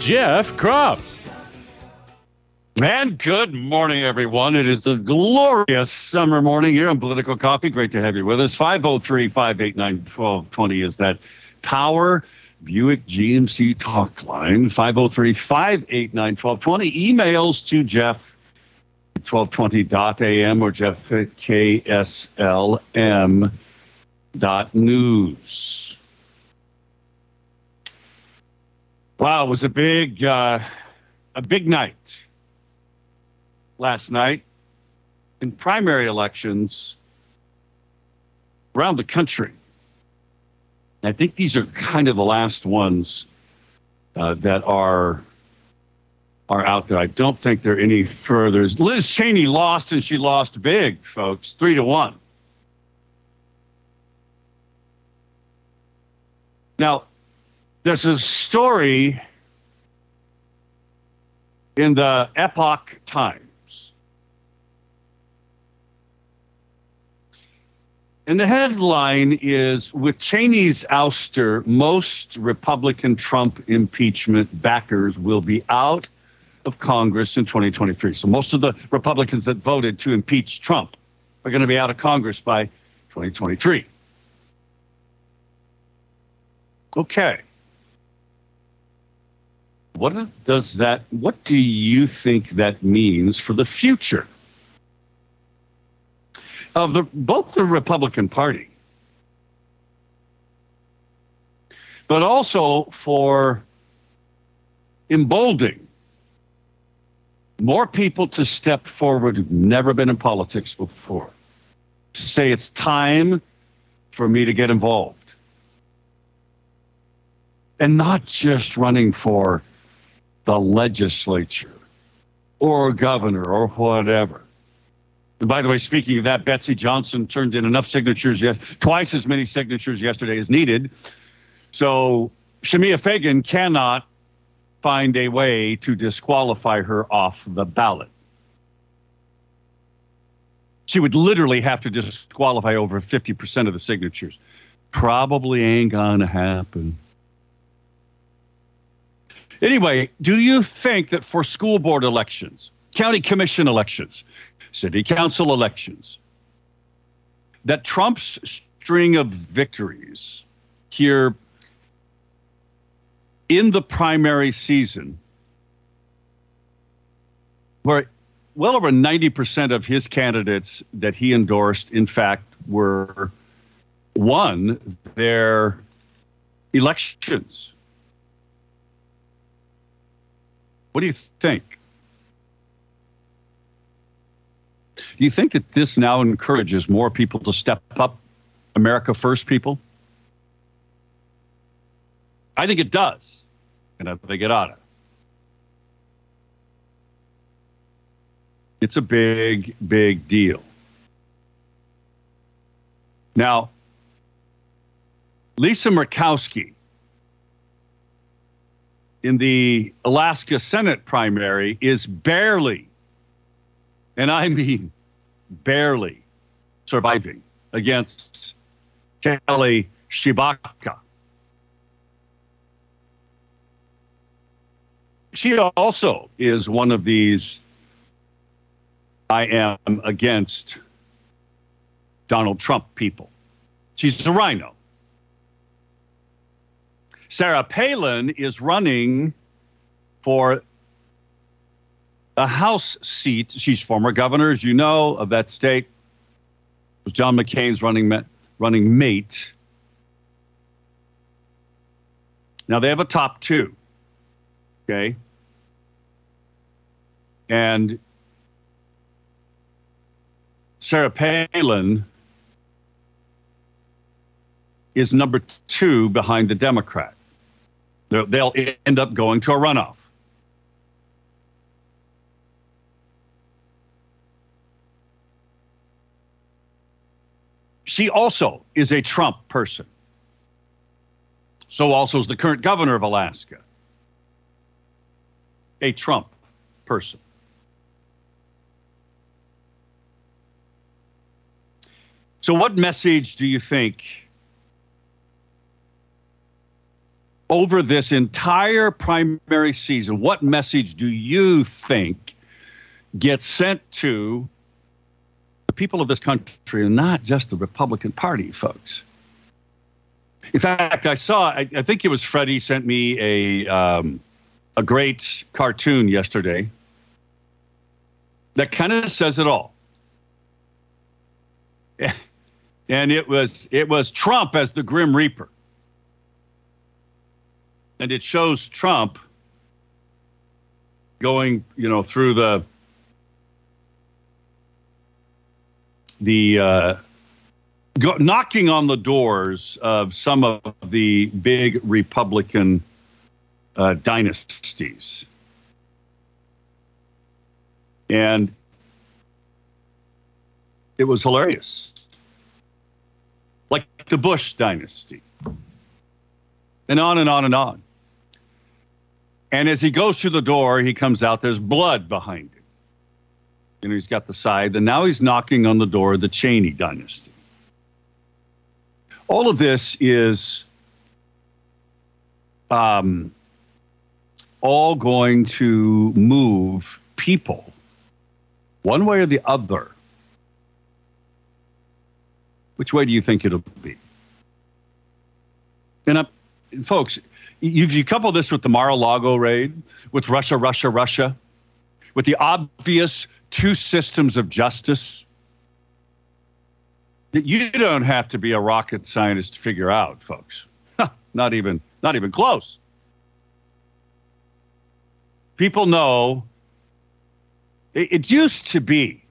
Jeff Kropf. And good morning, everyone. It is a glorious summer morning here on Political Coffee. Great to have you with us. 503 589 1220 is that Power Buick GMC talk line. 503 589 1220. Emails to Jeff 1220.am or Jeff at KSLM dot news. Wow, it was a big, uh, a big night last night in primary elections around the country. I think these are kind of the last ones uh, that are are out there. I don't think there are any further. Liz Cheney lost, and she lost big, folks, three to one. Now, there's a story in the Epoch Times. And the headline is With Cheney's ouster, most Republican Trump impeachment backers will be out of Congress in 2023. So most of the Republicans that voted to impeach Trump are going to be out of Congress by 2023. Okay. What does that what do you think that means for the future of the both the Republican Party but also for emboldening more people to step forward who've never been in politics before. to Say it's time for me to get involved. And not just running for the legislature or governor or whatever. And by the way, speaking of that, Betsy Johnson turned in enough signatures, yes, twice as many signatures yesterday as needed. So Shemia Fagan cannot find a way to disqualify her off the ballot. She would literally have to disqualify over 50% of the signatures. Probably ain't gonna happen. Anyway, do you think that for school board elections, county commission elections, city council elections, that Trump's string of victories here in the primary season, where well over 90% of his candidates that he endorsed, in fact, were won their elections. What do you think? Do you think that this now encourages more people to step up America First people? I think it does. And I think it ought to. It's a big, big deal. Now, Lisa Murkowski in the Alaska Senate primary is barely, and I mean barely, surviving against Kelly Tshibaka. She also is one of these I am against Donald Trump people. She's a rhino. Sarah Palin is running for a House seat. She's former governor, as you know, of that state. It was John McCain's running ma- running mate. Now they have a top two. Okay. And Sarah Palin is number two behind the Democrat. They'll end up going to a runoff. She also is a Trump person. So also is the current governor of Alaska. A Trump person. So, what message do you think over this entire primary season? What message do you think gets sent to the people of this country and not just the Republican Party, folks? In fact, I saw, I, I think it was Freddie sent me a, um, a great cartoon yesterday that kind of says it all. And it was it was Trump as the Grim Reaper. And it shows Trump going, you know, through the the uh, go, knocking on the doors of some of the big Republican uh, dynasties. And it was hilarious. Like the Bush dynasty. And on and on and on. And as he goes through the door, he comes out, there's blood behind him. You know, he's got the side, and now he's knocking on the door of the Cheney dynasty. All of this is um, all going to move people one way or the other. Which way do you think it'll be? And uh, folks, if you couple this with the Mar-a-Lago raid, with Russia, Russia, Russia, with the obvious two systems of justice that you don't have to be a rocket scientist to figure out, folks. not even, not even close. People know it, it used to be.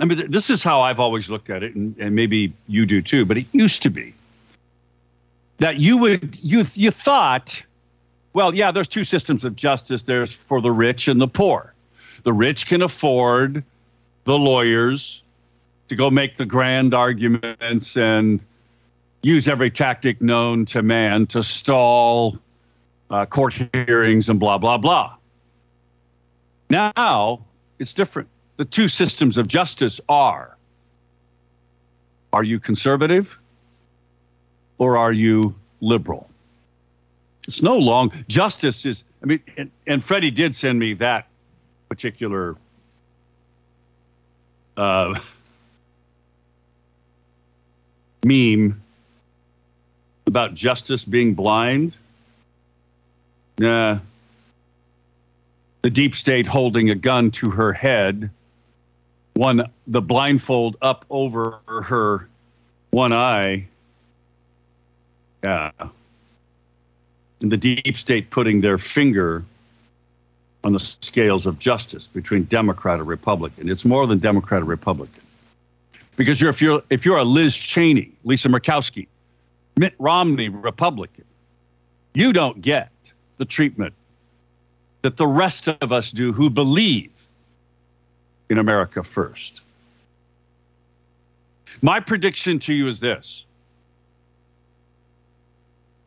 I mean, this is how I've always looked at it, and, and maybe you do too. But it used to be that you would you you thought, well, yeah, there's two systems of justice. There's for the rich and the poor. The rich can afford the lawyers to go make the grand arguments and use every tactic known to man to stall uh, court hearings and blah blah blah. Now it's different. The two systems of justice are are you conservative or are you liberal? It's no long justice is I mean and, and Freddie did send me that particular uh, meme about justice being blind. Nah, the deep state holding a gun to her head, one the blindfold up over her one eye. Uh, yeah. And the deep state putting their finger on the scales of justice between Democrat and Republican. It's more than Democrat and Republican. Because you're, if you're if you're a Liz Cheney, Lisa Murkowski, Mitt Romney Republican, you don't get the treatment that the rest of us do who believe in America first. My prediction to you is this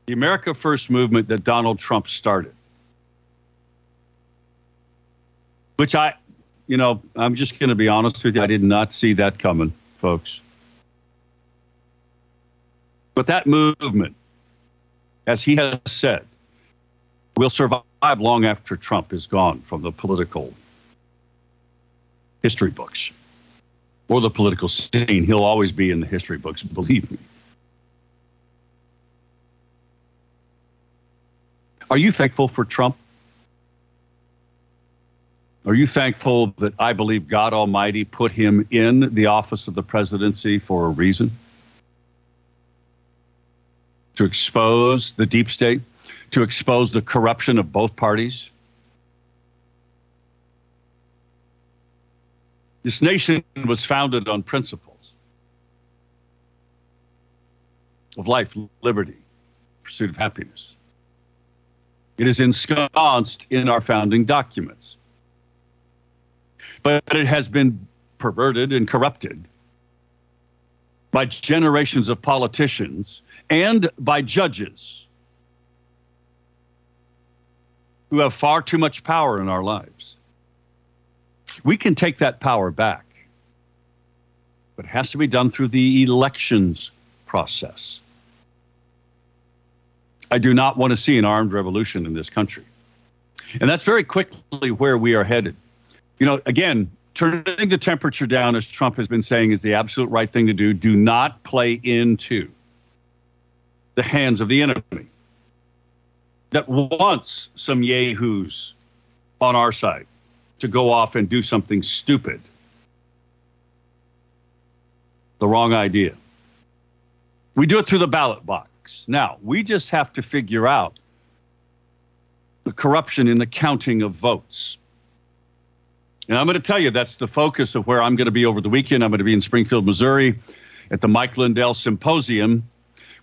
the America First movement that Donald Trump started, which I, you know, I'm just going to be honest with you, I did not see that coming, folks. But that movement, as he has said, will survive long after Trump is gone from the political history books or the political scene. He'll always be in the history books, believe me. Are you thankful for Trump? Are you thankful that I believe God Almighty put him in the office of the presidency for a reason? To expose the deep state? to expose the corruption of both parties? This nation was founded on principles of life, liberty, pursuit of happiness. It is ensconced in our founding documents. But it has been perverted and corrupted by generations of politicians and by judges who have far too much power in our lives. We can take that power back, but it has to be done through the elections process. I do not want to see an armed revolution in this country. And that's very quickly where we are headed. You know, again, turning the temperature down, as Trump has been saying, is the absolute right thing to do. Do not play into the hands of the enemy that wants some yahoos on our side to go off and do something stupid. The wrong idea. We do it through the ballot box. Now, we just have to figure out the corruption in the counting of votes. And I'm going to tell you that's the focus of where I'm going to be over the weekend. I'm going to be in Springfield, Missouri at the Mike Lindell Symposium,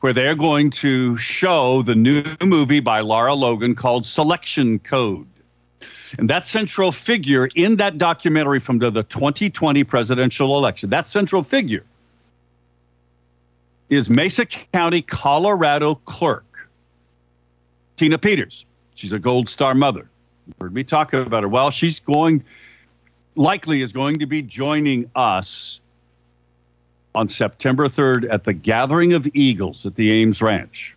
where they're going to show the new movie by Lara Logan called Selection Code. And that central figure in that documentary from the 2020 presidential election, that central figure is Mesa County, Colorado clerk, Tina Peters. She's a Gold Star mother. You heard me talk about her. Well, she's going, likely is going to be joining us on September 3rd at the Gathering of Eagles at the Ames Ranch.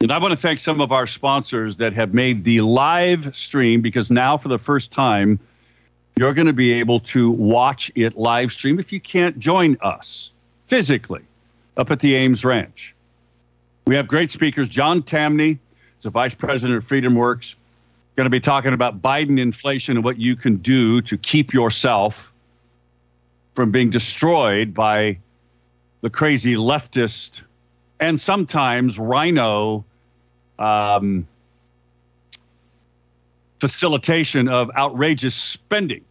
And I want to thank some of our sponsors that have made the live stream because now, for the first time, you're going to be able to watch it live stream if you can't join us physically up at the Ames Ranch. We have great speakers. John Tamny is the vice president of Freedom Works. Going to be talking about Biden inflation and what you can do to keep yourself from being destroyed by the crazy leftist and sometimes rhino um, facilitation of outrageous spending.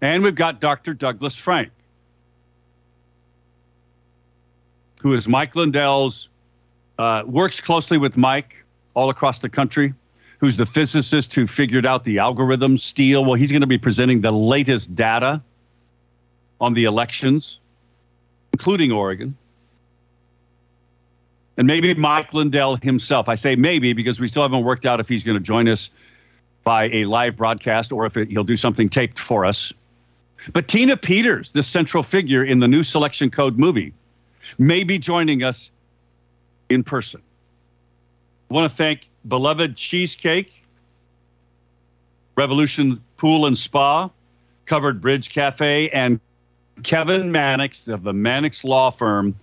And we've got Dr. Douglas Frank, who is Mike Lindell's, uh, works closely with Mike all across the country, who's the physicist who figured out the algorithm steal. Well, he's going to be presenting the latest data on the elections, including Oregon. And maybe Mike Lindell himself. I say maybe because we still haven't worked out if he's going to join us by a live broadcast or if it, he'll do something taped for us. But Tina Peters, the central figure in the new Selection Code movie, may be joining us in person. I want to thank Beloved Cheesecake, Revolution Pool and Spa, Covered Bridge Cafe, and Kevin Mannix of the Mannix Law Firm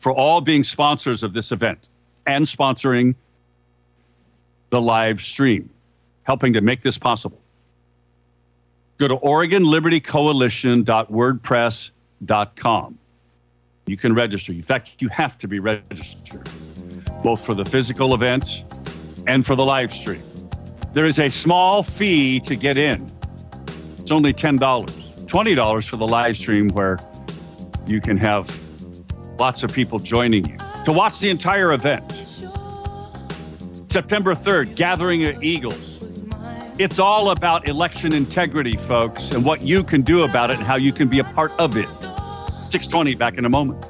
for all being sponsors of this event and sponsoring the live stream, helping to make this possible. Go to OregonLibertyCoalition.wordpress.com. You can register. In fact, you have to be registered, both for the physical event and for the live stream. There is a small fee to get in. It's only $10, $20 for the live stream where you can have lots of people joining you to watch the entire event. September 3rd, Gathering of Eagles. It's all about election integrity, folks, and what you can do about it and how you can be a part of it. 620 back in a moment.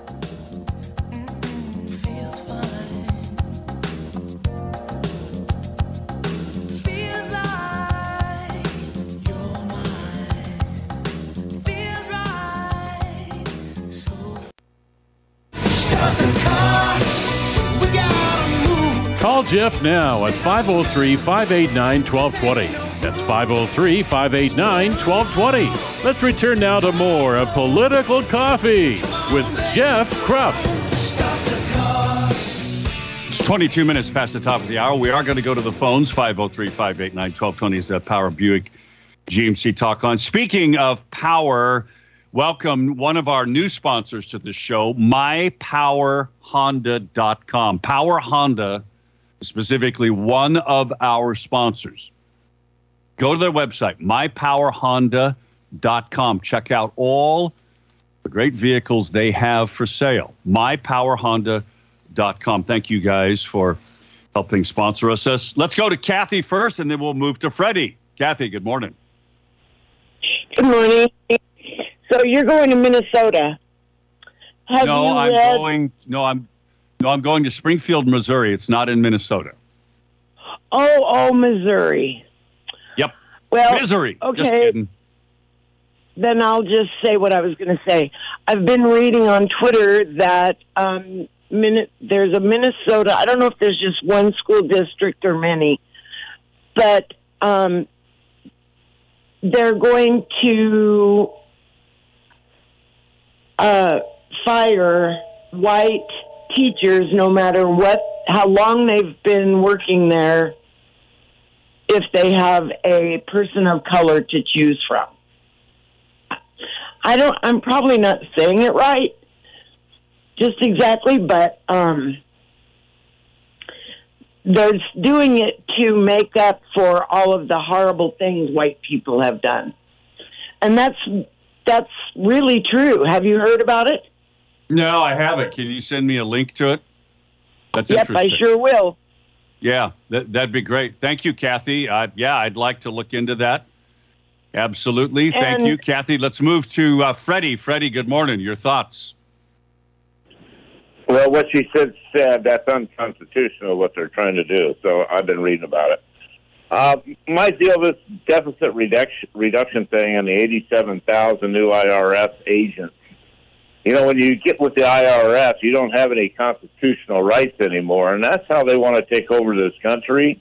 Jeff now at 503 589 1220. That's 503 589 1220. Let's return now to more of Political Coffee with Jeff Kropf. It's 22 minutes past the top of the hour. We are going to go to the phones. 503 589 1220 is the Power Buick GMC talk on. Speaking of power, welcome one of our new sponsors to the show, mypowerhonda.com. Power Honda, specifically one of our sponsors. Go to their website, mypowerhonda.com. Check out all the great vehicles they have for sale. mypowerhonda.com. Thank you guys for helping sponsor us. Us- Let's go to Kathy first, and then we'll move to Freddie. Kathy, good morning. Good morning. So you're going to Minnesota. Have no, you I'm going. No, I'm. No, I'm going to Springfield, Missouri. It's not in Minnesota. Oh, oh, Missouri. Yep, Well, Missouri. Just okay. kidding. then I'll just say what I was going to say. I've been reading on Twitter that um, Min- there's a Minnesota. I don't know if there's just one school district or many, but um, they're going to uh, fire white teachers, no matter what, how long they've been working there, if they have a person of color to choose from. I don't. I'm probably not saying it right, just exactly, but um, they're doing it to make up for all of the horrible things white people have done, and that's that's really true. Have you heard about it? No, I haven't. Can you send me a link to it? That's yep, I sure will. Yeah, that, that'd be great. Thank you, Kathy. Uh, yeah, I'd like to look into that. Absolutely. Thank you, Kathy. Let's move to uh, Freddie. Freddie, good morning. Your thoughts? Well, what she said said that's unconstitutional what they're trying to do. So I've been reading about it. Uh, my deal with deficit reduction reduction thing and the eighty-seven thousand new IRS agents. You know, when you get with the IRS, you don't have any constitutional rights anymore, and that's how they want to take over this country.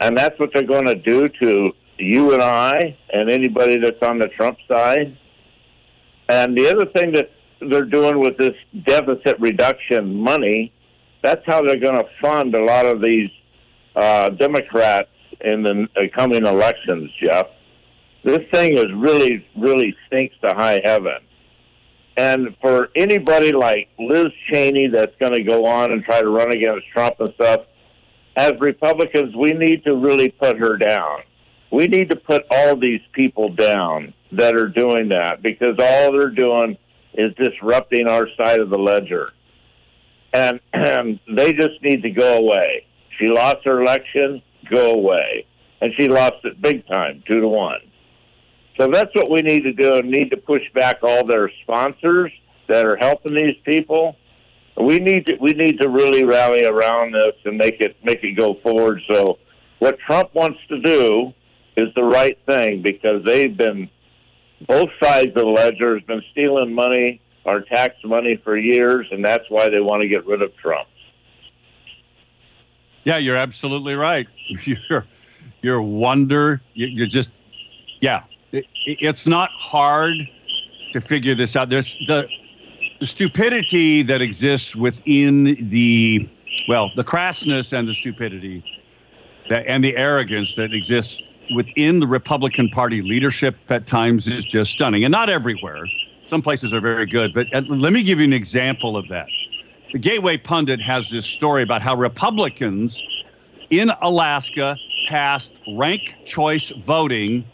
And that's what they're going to do to you and I and anybody that's on the Trump side. And the other thing that they're doing with this deficit reduction money, that's how they're going to fund a lot of these uh, Democrats in the coming elections, Jeff. This thing is really, really stinks to high heaven. And for anybody like Liz Cheney that's going to go on and try to run against Trump and stuff, as Republicans, we need to really put her down. We need to put all these people down that are doing that because all they're doing is disrupting our side of the ledger. And, and they just need to go away. She lost her election, go away. And she lost it big time, two to one. So that's what we need to do and need to push back all their sponsors that are helping these people. We need to we need to really rally around this and make it make it go forward. So what Trump wants to do is the right thing because they've been both sides of the ledger has been stealing money, our tax money for years, and that's why they want to get rid of Trump. Yeah, you're absolutely right. You're you're wonder. you- You're just yeah. It, it's not hard to figure this out. There's the the stupidity that exists within the well, the crassness and the stupidity that and the arrogance that exists within the Republican Party leadership at times is just stunning, and not everywhere. Some places are very good, but let me give you an example of that. The Gateway Pundit has this story about how Republicans in Alaska passed rank choice voting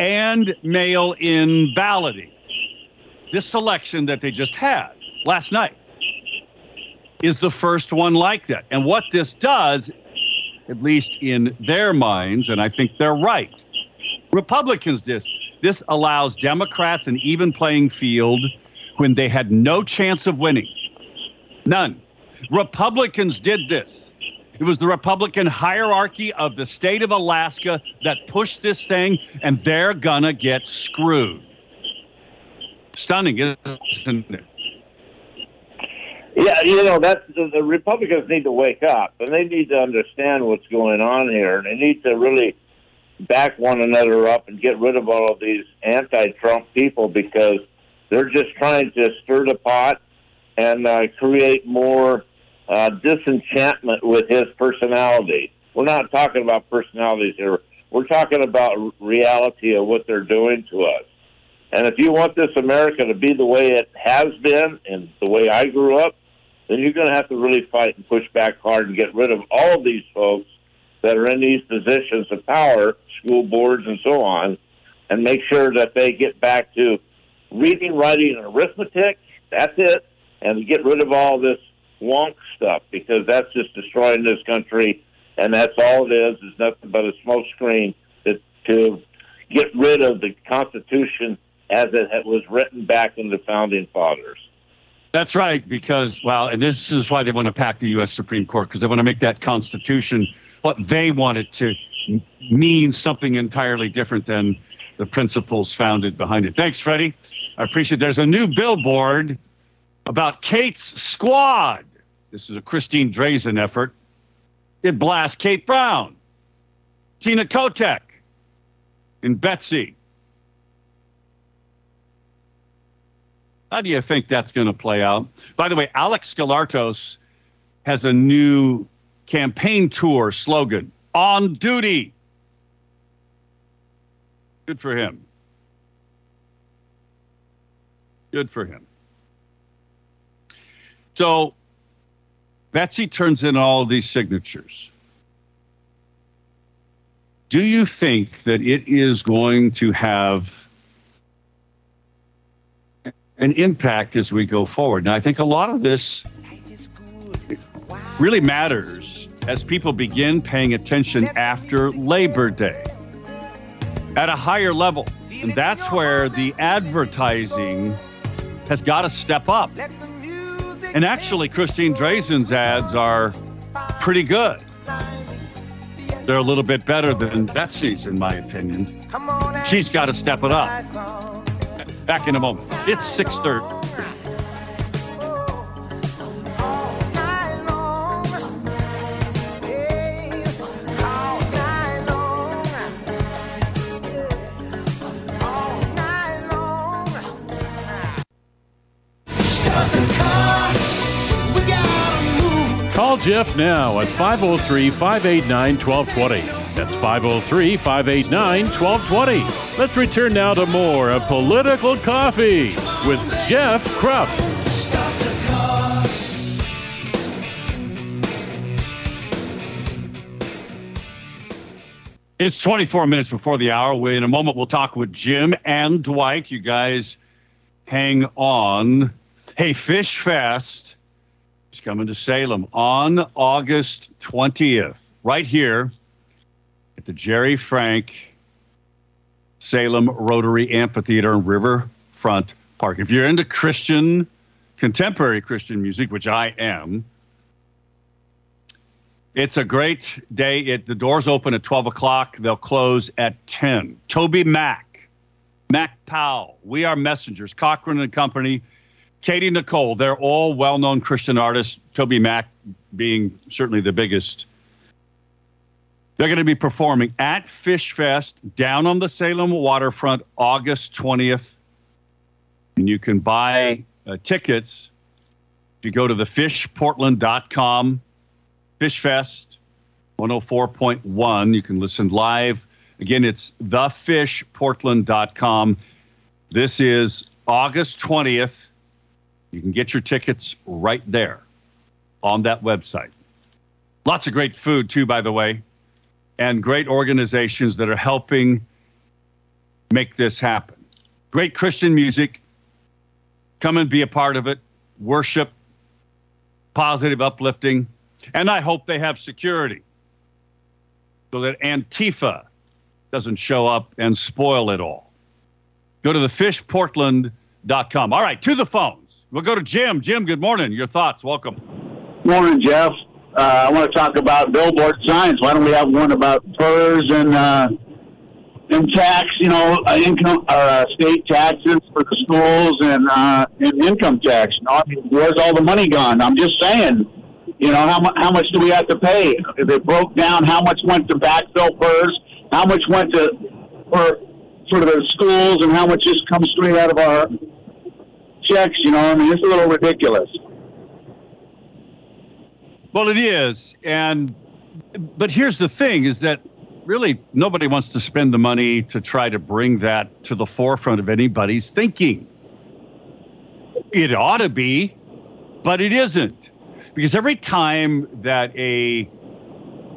and mail in balloting. This election that they just had last night is the first one like that. And what this does, at least in their minds, and I think they're right, Republicans did. This allows Democrats an even playing field when they had no chance of winning. None. Republicans did this. It was the Republican hierarchy of the state of Alaska that pushed this thing, and they're gonna get screwed. Stunning, isn't it? Yeah, you know that's the, the Republicans need to wake up and they need to understand what's going on here. and They need to really back one another up and get rid of all of these anti-Trump people because they're just trying to stir the pot and uh, create more uh, disenchantment with his personality. We're not talking about personalities here. We're talking about reality of what they're doing to us. And if you want this America to be the way it has been and the way I grew up, then you're going to have to really fight and push back hard and get rid of all of these folks that are in these positions of power, school boards and so on, and make sure that they get back to reading, writing, and arithmetic. That's it. And get rid of all this wonk stuff because that's just destroying this country. And that's all it is, is nothing but a smoke screen to, to get rid of the Constitution as it was written back in the founding fathers. That's right, because, well, and this is why they want to pack the U.S. Supreme Court, because they want to make that Constitution what they want it to mean something entirely different than the principles founded behind it. Thanks, Freddie. I appreciate it. There's a new billboard about Kate's Squad. This is a Christine Drazan effort. It blasts Kate Brown, Tina Kotek, and Betsy. How do you think that's going to play out? By the way, Alex Skarlatos has a new campaign tour slogan on duty. Good for him. Good for him. So Betsy turns in all these signatures. Do you think that it is going to have an impact as we go forward? Now, I think a lot of this really matters as people begin paying attention after Labor Day at a higher level. And that's where the advertising has got to step up. And actually, Christine Drazan's ads are pretty good. They're a little bit better than Betsy's, in my opinion. She's got to step it up. Back in a moment. It's 6:30. Jeff now at 503 589 1220. That's 503 589 1220. Let's return now to more of Political Coffee with Jeff Kropf. It's 24 minutes before the hour. In a moment, we'll talk with Jim and Dwight. You guys hang on. Hey, Fish Fest is coming to Salem on August 20th, right here at the Jerry Frank Salem Rotary Amphitheater in Riverfront Park. If you're into Christian, contemporary Christian music, which I am, it's a great day. It, the doors open at 12 o'clock. They'll close at 10. TobyMac, Mac Powell, We Are Messengers, Cochren and Company, Katy Nichole. They're all well known Christian artists. TobyMac being certainly the biggest. They're going to be performing at Fish Fest down on the Salem waterfront August 20th. And you can buy uh, tickets if you go to thefishportland.com. Fish Fest 104.1. You can listen live. Again, it's thefishportland.com. This is August 20th. You can get your tickets right there on that website. Lots of great food, too, by the way, and great organizations that are helping make this happen. Great Christian music. Come and be a part of it. Worship, positive, uplifting. And I hope they have security so that Antifa doesn't show up and spoil it all. Go to thefishportland.com. All right, to the phones. We'll go to Jim. Jim, good morning. Your thoughts. Welcome. Morning, Jeff. Uh, I want to talk about billboard signs. Why don't we have one about PERS and uh, and tax? You know, uh, income uh, state taxes for the schools and uh, and income tax. You know, I mean, where's all the money gone? I'm just saying. You know, how how much do we have to pay? If it broke down, how much went to backfill PERS? How much went to for for the schools, and how much just comes straight out of our checks? You know, I mean, it's a little ridiculous. Well, it is, and but here's the thing: is that really nobody wants to spend the money to try to bring that to the forefront of anybody's thinking. It ought to be, but it isn't, because every time that a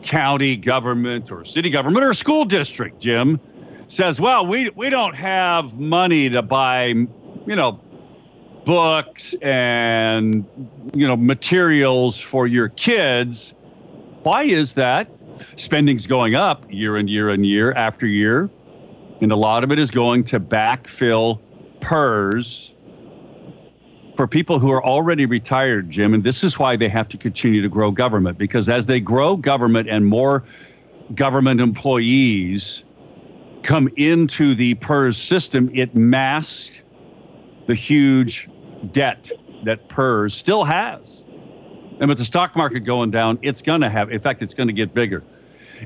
county government or city government or school district, Jim, says, "Well, we we don't have money to buy, you know, books and you know materials for your kids." Why is that? Spending's going up year and year and year after year, and a lot of it is going to backfill PERS for people who are already retired, Jim, and this is why they have to continue to grow government because as they grow government and more government employees come into the PERS system, it masks the huge debt that PERS still has. And with the stock market going down, it's going to have, in fact, it's going to get bigger.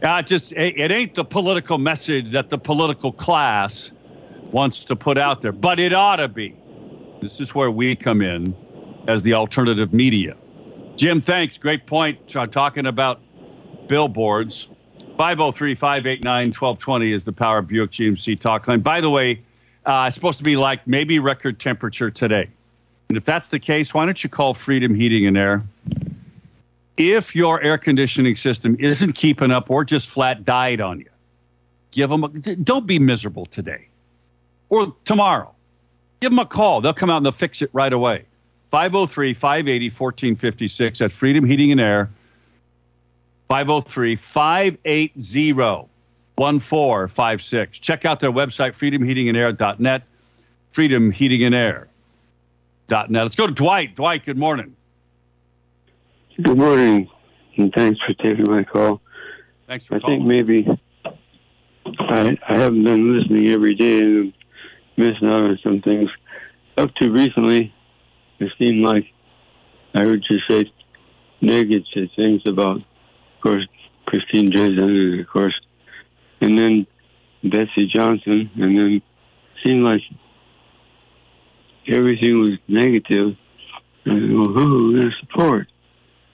Uh, just it, ain't the political message that the political class wants to put out there, but it ought to be. This is where we come in as the alternative media. Jim, thanks. Great point. Talking about billboards. 503 589 1220 is the Power of Buick GMC talk line. By the way, uh, it's supposed to be like maybe record temperature today. And if that's the case, why don't you call Freedom Heating and Air? If your air conditioning system isn't keeping up or just flat died on you, give them a, don't be miserable today or tomorrow. Give them a call. They'll come out and they'll fix it right away. 503 580 1456 at Freedom Heating and Air. 503 580 1456. Check out their website, freedomheatingandair.net. Freedomheatingandair.net. Let's go to Dwight. Dwight, good morning. Good morning, and thanks for taking my call. Thanks for I calling. think maybe I I haven't been listening every day and missing out on some things. Up to recently, it seemed like I heard you say negative things about, of course, Christine Drazan, of course, and then Betsy Johnson, and then it seemed like everything was negative. And who are going to support?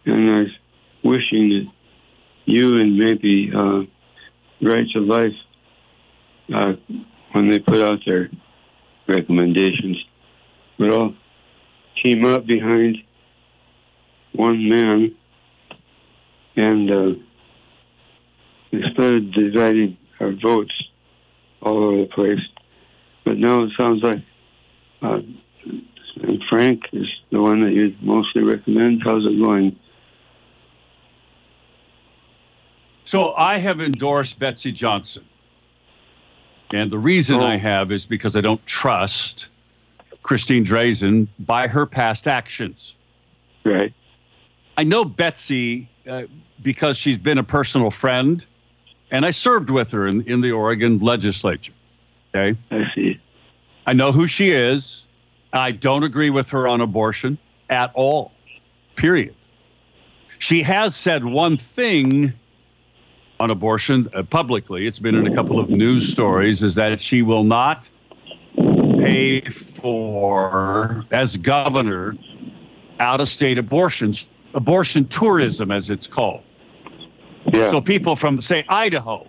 And I was wishing that you and maybe uh, Right to Life, uh, when they put out their recommendations, would all team up behind one man and uh, instead of dividing our votes all over the place. But now it sounds like uh, and Frank is the one that you mostly recommend. How's it going? So I have endorsed Betsy Johnson. And the reason Oh. I have is because I don't trust Christine Drazan by her past actions. Right. I know Betsy uh, because she's been a personal friend, and I served with her in, in the Oregon legislature. Okay. I see. I know who she is. I don't agree with her on abortion at all, period. She has said one thing on abortion uh, publicly. It's been in a couple of news stories is that she will not pay for, as governor, out of state abortions, abortion tourism, as it's called. Yeah. So people from, say, Idaho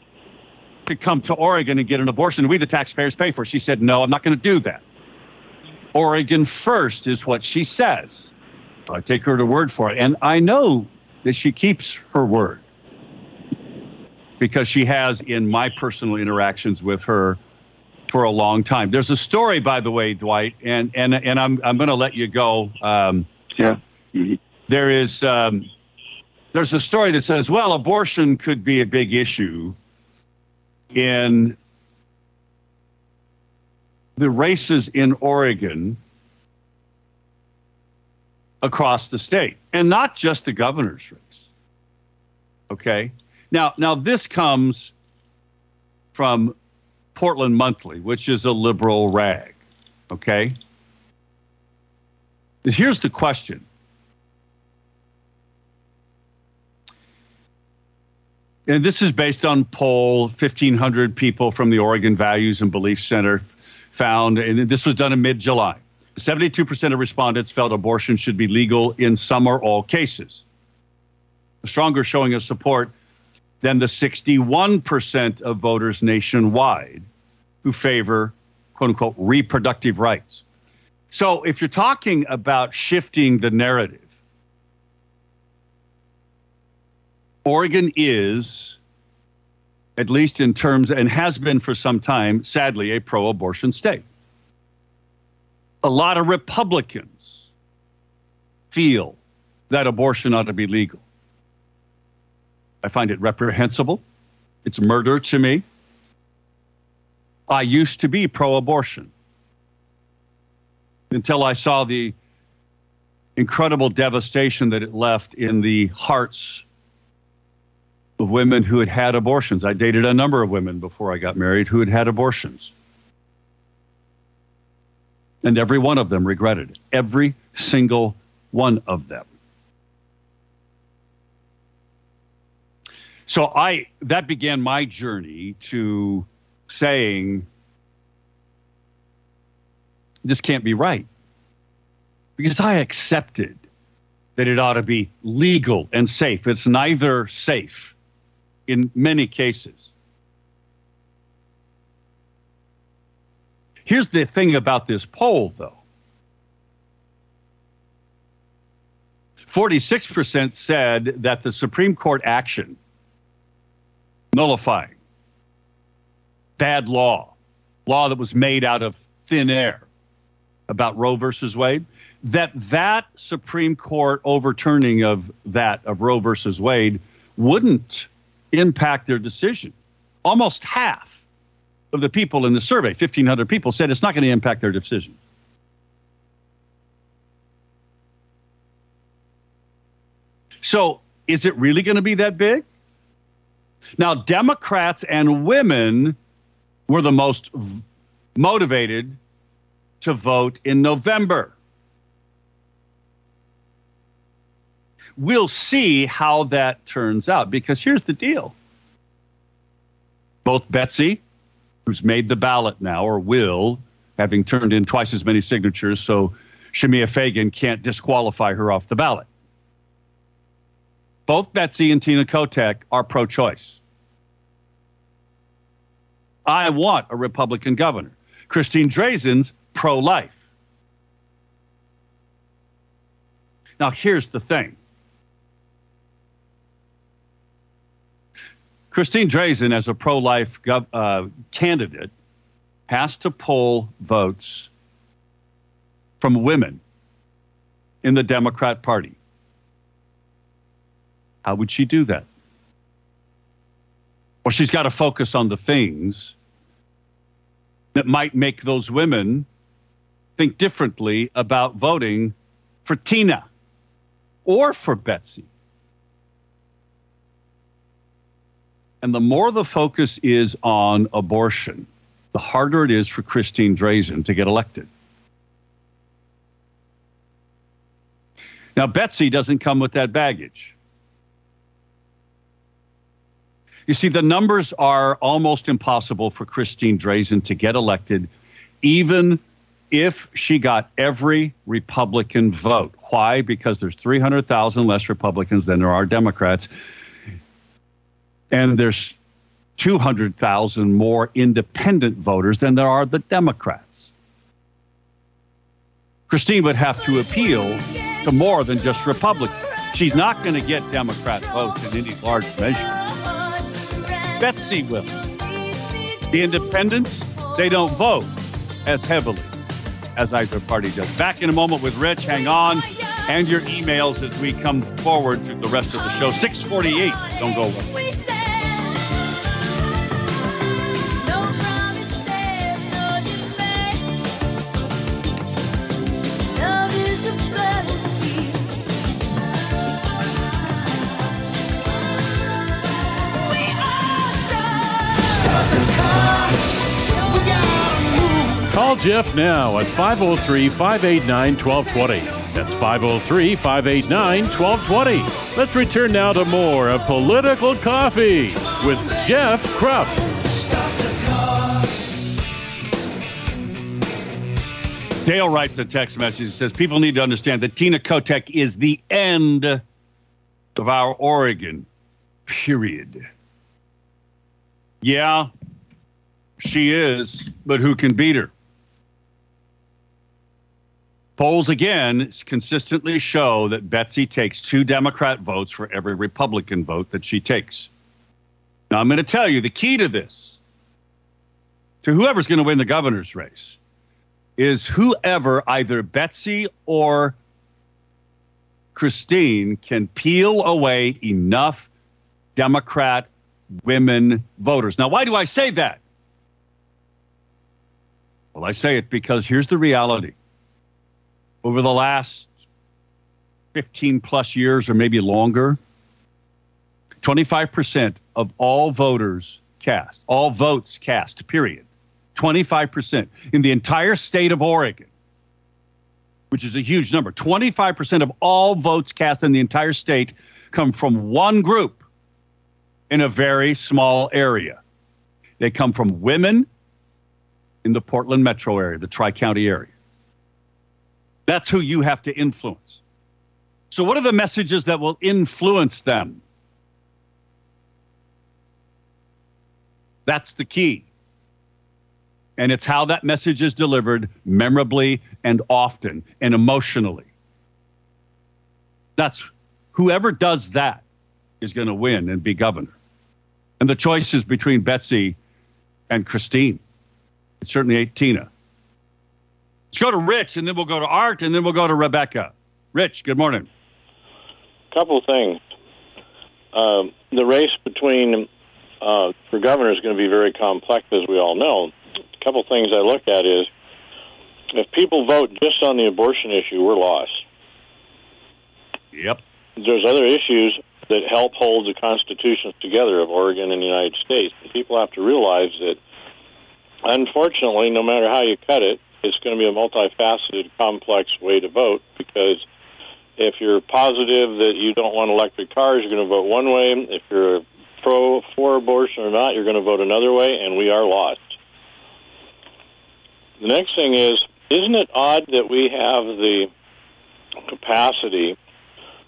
could come to Oregon and get an abortion. We, the taxpayers, pay for it. She said, no, I'm not going to do that. Oregon first is what she says. I take her to word for it. And I know that she keeps her word because she has in my personal interactions with her for a long time. There's a story, by the way, Dwight, and, and, and I'm, I'm going to let you go. Um, yeah. There is um, there's a story that says, well, abortion could be a big issue in the races in Oregon across the state, and not just the governor's race. Okay, now now this comes from Portland Monthly, which is a liberal rag. Okay. Here's the question. and this is based on poll 1500 people from the oregon values and belief center found and this was done in mid-july. 72% of respondents felt abortion should be legal in some or all cases. A stronger showing of support than the 61% of voters nationwide who favor quote unquote reproductive rights. So if you're talking about shifting the narrative Oregon is, at least in terms, and has been for some time, sadly, a pro abortion state. A lot of Republicans feel that abortion ought to be legal. I find it reprehensible. It's murder to me. I used to be pro abortion. until I saw the incredible devastation that it left in the hearts of women who had had abortions. I dated a number of women before I got married who had had abortions. And every one of them regretted it. Every single one of them. So I that began my journey to saying this can't be right. Because I accepted that it ought to be legal and safe. It's neither safe in many cases. Here's the thing about this poll, though 46% said that the Supreme Court action nullifying bad law, law that was made out of thin air about Roe versus Wade, that that Supreme Court overturning of that of Roe versus Wade wouldn't impact their decision. Almost half of the people in the survey, 1,500 people, said it's not going to impact their decision. So, is it really going to be that big? Now, Democrats and women were the most v- motivated to vote in November. We'll see how that turns out because here's the deal. Both Betsy, who's made the ballot now or will, having turned in twice as many signatures, so Shemia Fagan can't disqualify her off the ballot. Both Betsy and Tina Kotek are pro choice. I want a Republican governor. Christine Drazan's pro life. Now, here's the thing Christine Drazan, as a pro life gov- uh, candidate, has to pull votes from women in the Democrat Party. How would she do that? Well, she's got to focus on the things that might make those women think differently about voting for Tina or for Betsy. And the more the focus is on abortion, the harder it is for Christine Drazan to get elected. Now, Betsy doesn't come with that baggage. You see, the numbers are almost impossible for Christine Drazan to get elected, even if she got every Republican vote. Why? Because there's 300,000 less Republicans than there are Democrats, and there's 200,000 more independent voters than there are the Democrats. Christine would have to appeal to more than just Republicans. She's not going to get Democrat votes in any large measure. Betsy will. The independents, they don't vote as heavily as either party does. Back in a moment with Rich. Hang on. And your emails as we come forward through the rest of the show. 648. Don't go away. Call Jeff now at 503 589 1220. That's 503 589 1220. Let's return now to more of Political Coffee with Jeff Kropf. Dale writes a text message that says people need to understand that Tina Kotek is the end of our Oregon. Period. Yeah, she is, but who can beat her? Polls again consistently show that Betsy takes two Democrat votes for every Republican vote that she takes. Now, I'm going to tell you the key to this, to whoever's going to win the governor's race, is whoever either Betsy or Christine can peel away enough Democrat women voters. Now, why do I say that? Well, I say it because here's the reality over the last 15 plus years or maybe longer, 25% of all voters cast, all votes cast, period. 25% in the entire state of Oregon, which is a huge number. 25% of all votes cast in the entire state come from one group in a very small area. They come from women in the Portland metro area, the Tri County area. That's who you have to influence. So, what are the messages that will influence them? That's the key. And it's how that message is delivered memorably and often and emotionally. That's whoever does that is going to win and be governor. And the choice is between Betsy and Christine. It certainly Tina. Let's go to Rich, and then we'll go to Art, and then we'll go to Rebecca. Rich, good morning. couple of things. Um, the race between uh, for governor is going to be very complex, as we all know. A couple of things I look at is if people vote just on the abortion issue, we're lost. Yep. There's other issues that help hold the constitutions together of Oregon and the United States. And people have to realize that, unfortunately, no matter how you cut it, it's going to be a multifaceted, complex way to vote because if you're positive that you don't want electric cars, you're going to vote one way. If you're pro for abortion or not, you're going to vote another way, and we are lost. The next thing is, isn't it odd that we have the capacity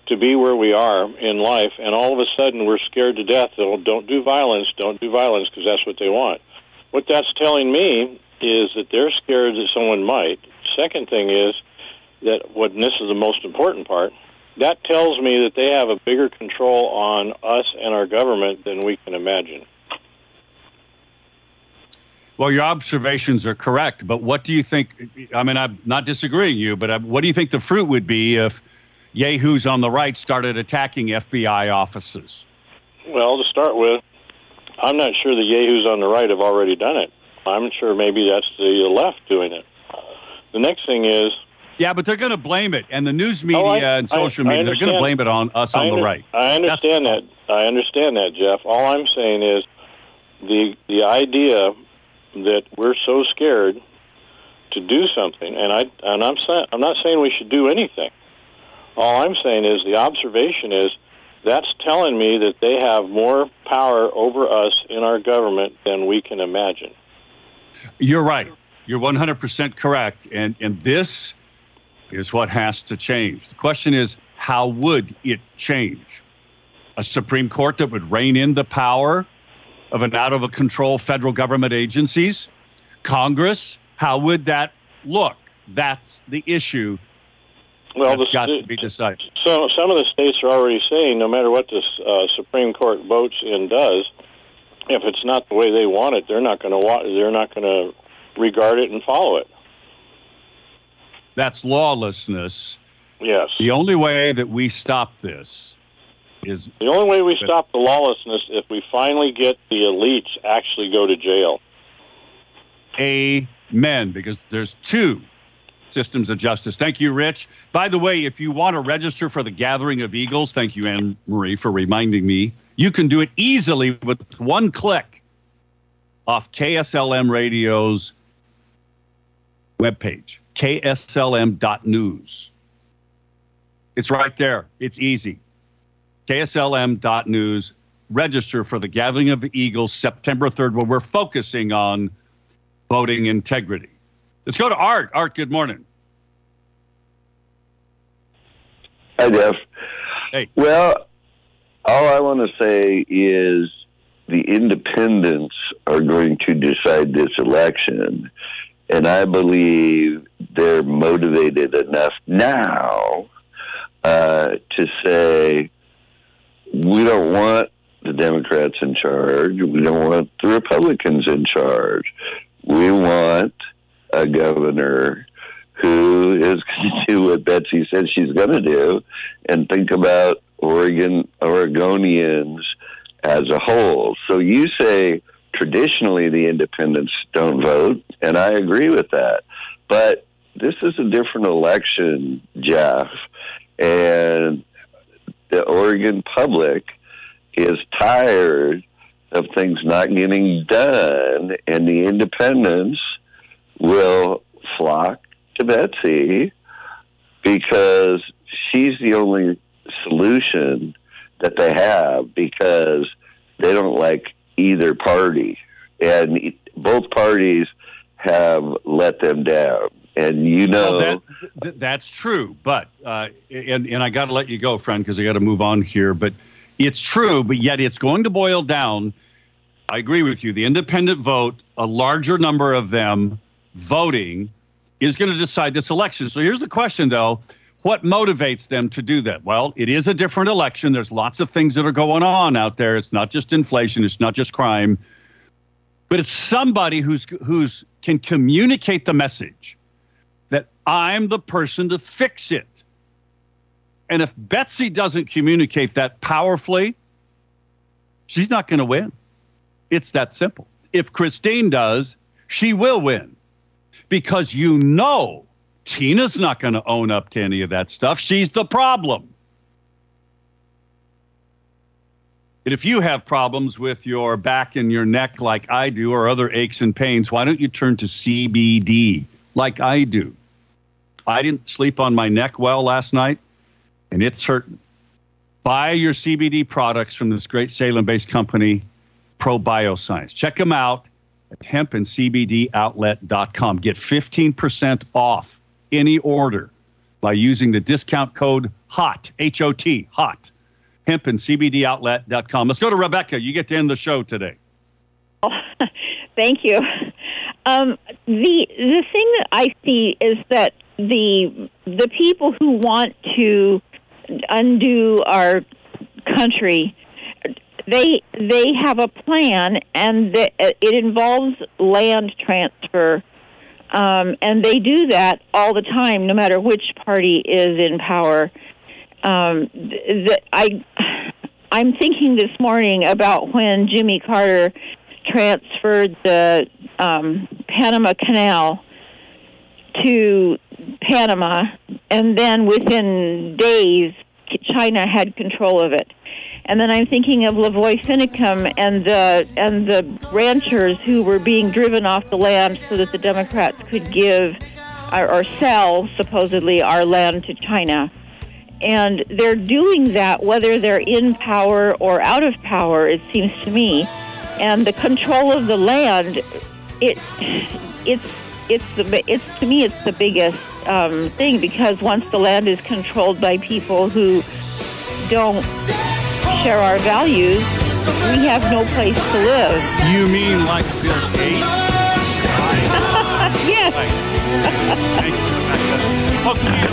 to be where we are in life, and all of a sudden we're scared to death. Oh, don't do violence, don't do violence, because that's what they want. What that's telling me is that they're scared that someone might. Second thing is that what and this is the most important part. That tells me that they have a bigger control on us and our government than we can imagine. Well, your observations are correct, but what do you think? I mean, I'm not disagreeing you, but what do you think the fruit would be if yahoos on the right started attacking FBI offices? Well, to start with, I'm not sure the yahoos on the right have already done it. I'm sure maybe that's the left doing it. The next thing is, Yeah, but they're going to blame it, and the news media Oh, I- and social I- I media, they're going to blame it on us on I the right. I understand that. I understand that, Jeff. All I'm saying is the the idea that we're so scared to do something, and I and I'm saying I'm not saying we should do anything. All I'm saying is the observation is that's telling me that they have more power over us in our government than we can imagine. You're right. You're 100% correct. And, and this is what has to change. The question is, how would it change? A Supreme Court that would rein in the power of an out of control federal government agencies? Congress? How would that look? That's the issue Well, that's the got to be decided. So some of the states are already saying no matter what the uh, Supreme Court votes and does, if it's not the way they want it, they're not going to wa- they're not going to regard it and follow it. That's lawlessness. Yes. The only way that we stop this is The only way we stop the lawlessness if we finally get the elites actually go to jail. amen, because there's two systems of justice. Thank you, Rich. By the way, if you want to register for the Gathering of Eagles, thank you, Anne Marie, for reminding me. You can do it easily with one click off KSLM Radio's webpage, kslm.news. It's right there. It's easy. KSLM.news. Register for the Gathering of Eagles September 3rd, where we're focusing on voting integrity. Let's go to Art. Art, good morning. Hi, Jeff. Hey. Well, all I want to say is the independents are going to decide this election, and I believe they're motivated enough now uh, to say we don't want the Democrats in charge, we don't want the Republicans in charge. We want a governor who is going to do what Betsy said she's going to do and think about Oregon Oregonians as a whole. So you say traditionally the independents don't vote, and I agree with that. But this is a different election, Jeff, and the Oregon public is tired of things not getting done, and the independents will flock to Betsy because she's the only solution that they have because they don't like either party. And both parties have let them down. And you know, Well, that, that's true, but uh, and and I got to let you go, friend, because I got to move on here. But it's true, but yet it's going to boil down. I agree with you. The independent vote, a larger number of them voting, is going to decide this election. So here's the question, though: What motivates them to do that? Well, it is a different election. There's lots of things that are going on out there. It's not just inflation. It's not just crime. But it's somebody who's who's can communicate the message that I'm the person to fix it. And if Betsy doesn't communicate that powerfully, she's not going to win. It's that simple. If Christine does, she will win because you know Tina's not going to own up to any of that stuff. She's the problem. And if you have problems with your back and your neck like I do, or other aches and pains, why don't you turn to CBD like I do? I didn't sleep on my neck well last night, and it's hurting. Buy your CBD products from this great Salem based company, Pro Bioscience. Check them out hempandcbdoutlet.com. Get 15% off any order by using the discount code HOT, H O T, HOT hempandcbdoutlet.com. Let's go to Rebecca. You get to end the show today. Thank you. Um, the the thing that I see is that the the people who want to undo our country, they they have a plan, and the, it involves land transfer, um, and they do that all the time, no matter which party is in power. Um, th- th- I I'm thinking this morning about when Jimmy Carter transferred the um, Panama Canal to Panama, and then within days, China had control of it. And then I'm thinking of Lavoy Finicum and the and the ranchers who were being driven off the land so that the Democrats could give or, or sell supposedly our land to China. And they're doing that whether they're in power or out of power, it seems to me. And the control of the land, it it's it's the it's to me it's the biggest um, thing because once the land is controlled by people who don't share our values, we have no place to live. You mean like Bill Gates? yes. Hook me.